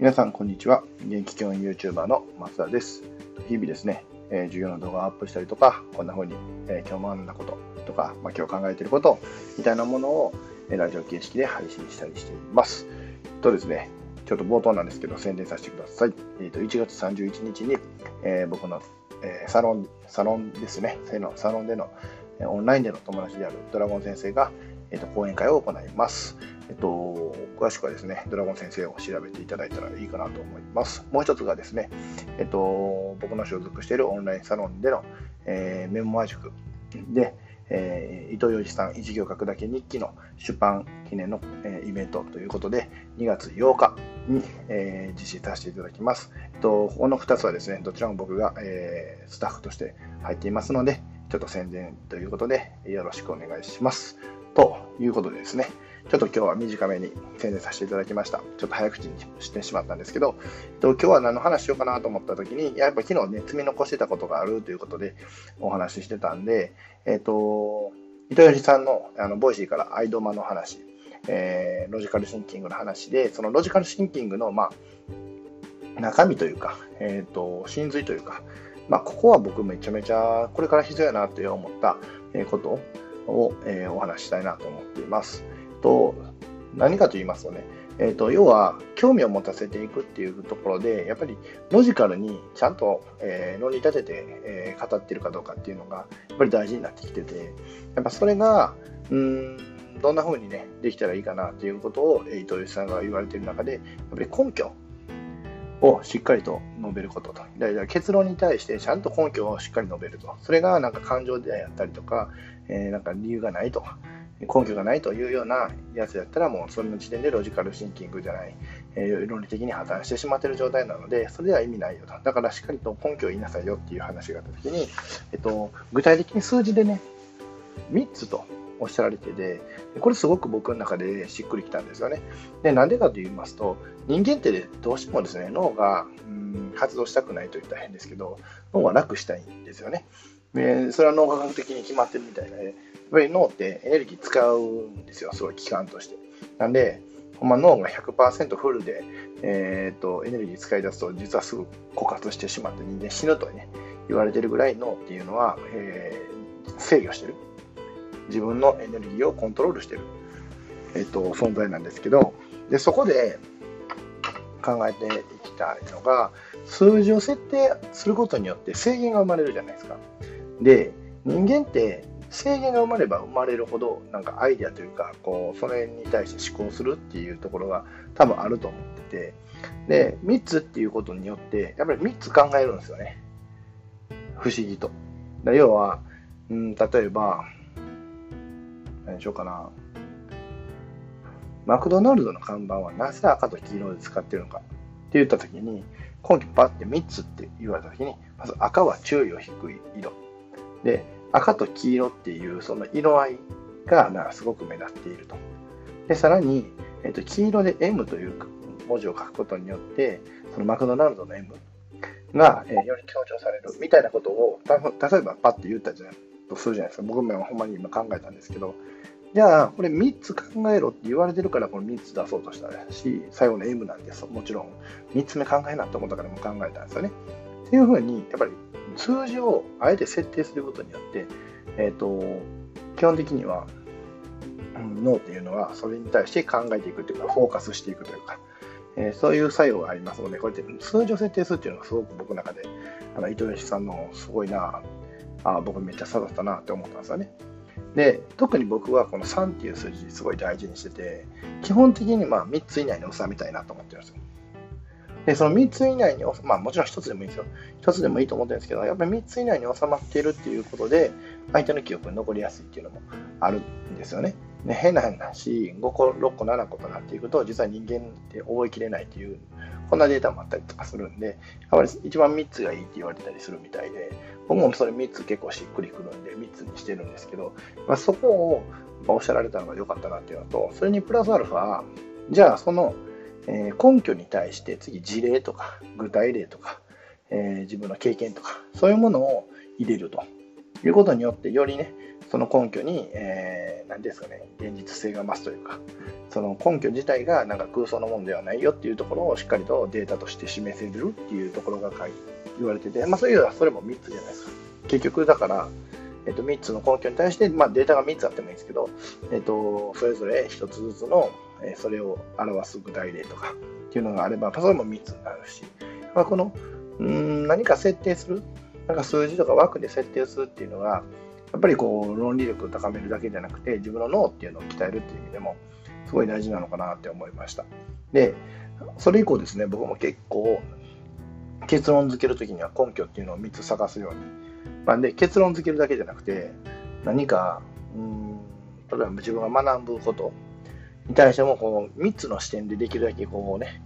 皆さん、こんにちは。元気教員 YouTuber の松田です。日々ですね、えー授業の動画をアップしたりとか、こんな風に、えー今日学んだこととか、まあ、今日考えていることみたいなものを、えーラジオ形式で配信したりしています。とですね、ちょっと冒頭なんですけど、宣伝させてください。えーと1月31日に、えー僕の、えーサロン、サロンですね、サロンサロンでの、えーオンラインでの友達であるドラゴン先生が、えーと講演会を行います。えっと、詳しくはですね、ドラゴン先生を調べていただいたらいいかなと思います。もう一つがですね、えっと、僕の所属しているオンラインサロンでの、えーメモマ塾で、えー伊藤洋二さん一行書くだけ日記の出版記念の、えーイベントということで、2月8日に、えー実施させていただきます。えっと、この2つはですね、どちらも僕が、えスタッフとして入っていますので、ちょっと宣伝ということで、よろしくお願いします。ということでですね、ちょっと今日は短めに宣伝させていただきました。ちょっと早口にしてしまったんですけど、えっと、今日は何の話しようかなと思った時に、やっぱ昨日ね、積み残してたことがあるということでお話ししてたんで、えっと、糸よりさんのあの Voicy から AIDMA の話、えーロジカルシンキングの話で、そのロジカルシンキングの、まあ、中身というか、えっと、真髄というか、まあ、ここは僕めちゃめちゃこれから必要やなって思ったことを、えーお話ししたいなと思っています。と何かと言いますとね、えー、と要は興味を持たせていくっていうところでやっぱりロジカルにちゃんと、えー論理立てて、えー語ってるかどうかっていうのがやっぱり大事になってきててやっぱそれがうんどんな風にねできたらいいかなっていうことを、えー伊藤義さんが言われてる中でやっぱり根拠をしっかりと述べることと。だから結論に対してちゃんと根拠をしっかり述べると。それがなんか感情であったりとか、えーなんか理由がないとか、根拠がないというようなやつだったらもうその時点でロジカルシンキングじゃない、えー論理的に破綻してしまっている状態なので、それでは意味ないよと。だからしっかりと根拠を言いなさいよっていう話があったときに、えっと、具体的に数字でね、3つとおっしゃられてて、これすごく僕の中でしっくりきたんですよね。で、なんでかと言いますと、人間ってどうしてもですね、脳がうん活動したくないと言ったら変ですけど、脳は楽したいんですよね。でそれは脳科学的に決まってるみたいで、やっぱり脳ってエネルギー使うんですよ、すごい器官として。なんで、ほんま脳が100%フルで、えー、とエネルギー使い出すと、実はすぐ枯渇してしまって人間死ぬとね、言われてるぐらい脳っていうのは、えー制御してる。自分のエネルギーをコントロールしてる、えー、と存在なんですけど、でそこで考えていきたいのが、数字を設定することによって制限が生まれるじゃないですか。で、人間って制限が生まれば生まれるほど、なんかアイデアというか、こう、それに対して思考するっていうところが多分あると思ってて、で、3つっていうことによって、やっぱり3つ考えるんですよね。不思議と。だ要は、うん、例えば、何しようかな。マクドナルドの看板はなぜ赤と黄色で使ってるのかって言ったときに、根拠パッて3つって言われたときに、まず赤は注意を引く色。で、赤と黄色っていうその色合いがなんかすごく目立っていると。で、さらに、えっと黄色で M という文字を書くことによって、そのマクドナルドの M が、えーより強調されるみたいなことを、た例えばパッて言ったじゃないとするじゃないですか。僕もほんまに今考えたんですけど、じゃあ、これ3つ考えろって言われてるから、この3つ出そうとしたし、最後の M なんです。もちろん、3つ目考えなと思ったからも考えたんですよね。っていうふうに、やっぱり数字をあえて設定することによって、えっ、と、基本的には、脳っていうのはそれに対して考えていくというか、フォーカスしていくというか、えーそういう作用がありますので、こうやって数字を設定するっていうのがすごく僕の中で、あの糸吉さんのすごいなあ、僕めっちゃ刺さったなって思ったんですよね。で、特に僕はこの3っていう数字すごい大事にしてて、基本的にまあ3つ以内に収めたいなと思ってるんですよ。で、その3つ以内に、まあもちろん1つでもいいですよ。1つでもいいと思ってるんですけど、やっぱり3つ以内に収まっているっていうことで、相手の記憶に残りやすいっていうのもあるんですよね。で変な話、5個、6個、7個となっていくと、実は人間って覚えきれないっていう、こんなデータもあったりとかするんで、やっぱり一番3つがいいって言われたりするみたいで、僕もそれ3つ結構しっくりくるんで、3つにしてるんですけど、まあ、そこをおっしゃられたのが良かったなっていうのと、それにプラスアルファ、じゃあその、えー根拠に対して次事例とか具体例とか、えー自分の経験とか、そういうものを入れると。いうことによって、よりね、その根拠に、えー、何ですかね、現実性が増すというか、その根拠自体がなんか空想のものではないよっていうところをしっかりとデータとして示せるっていうところが言われてて、まあそういうのはそれも3つじゃないですか。結局だから、えっと、3つの根拠に対して、まあ、データが3つあってもいいんですけど、えっと、それぞれ1つずつの、えそれを表す具体例とかっていうのがあれば、それも3つになるし、まあ、このうん何か設定する、なんか数字とか枠で設定するっていうのが、やっぱりこう論理力を高めるだけじゃなくて、自分の脳っていうのを鍛えるっていう意味でも、すごい大事なのかなって思いました。で、それ以降ですね、僕も結構、結論付けるときには根拠っていうのを3つ探すように。まあ、で、結論付けるだけじゃなくて、何か、うん例えば自分が学ぶことに対してもこう3つの視点でできるだけこうね、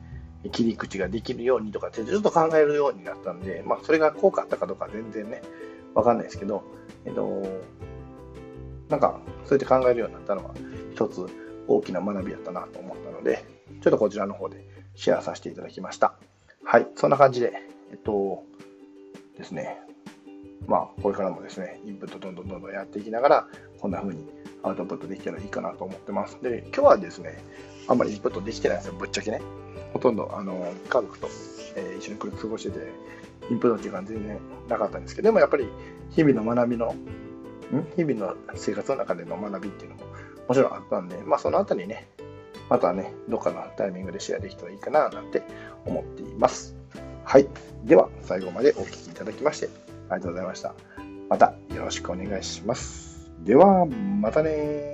切り口ができるようにとかってずっと考えるようになったんで、まあ、それが効果あったかどうか全然ね、わかんないですけど、えっと、なんか、そうやって考えるようになったのは、一つ大きな学びだったなと思ったので、ちょっとこちらの方でシェアさせていただきました。はい、そんな感じで、えっと、ですね、まあ、これからもですね、インプットどんどんどんどんやっていきながら、こんな風にアウトプットできたらいいかなと思ってます。で、今日はですね、あんまりインプットできてないんですよ、ぶっちゃけね。ほとんど、あの、家族と、えー、一緒に過ごしてて、インプット時間全然なかったんですけど、でもやっぱり日々の学びの、ん？日々の生活の中での学びっていうのももちろんあったんで、まあそのあたりね、またね、どっかのタイミングでシェアできたらいいかななんて思っています。はい。では、最後までお聴きいただきまして、ありがとうございました。またよろしくお願いします。では、またね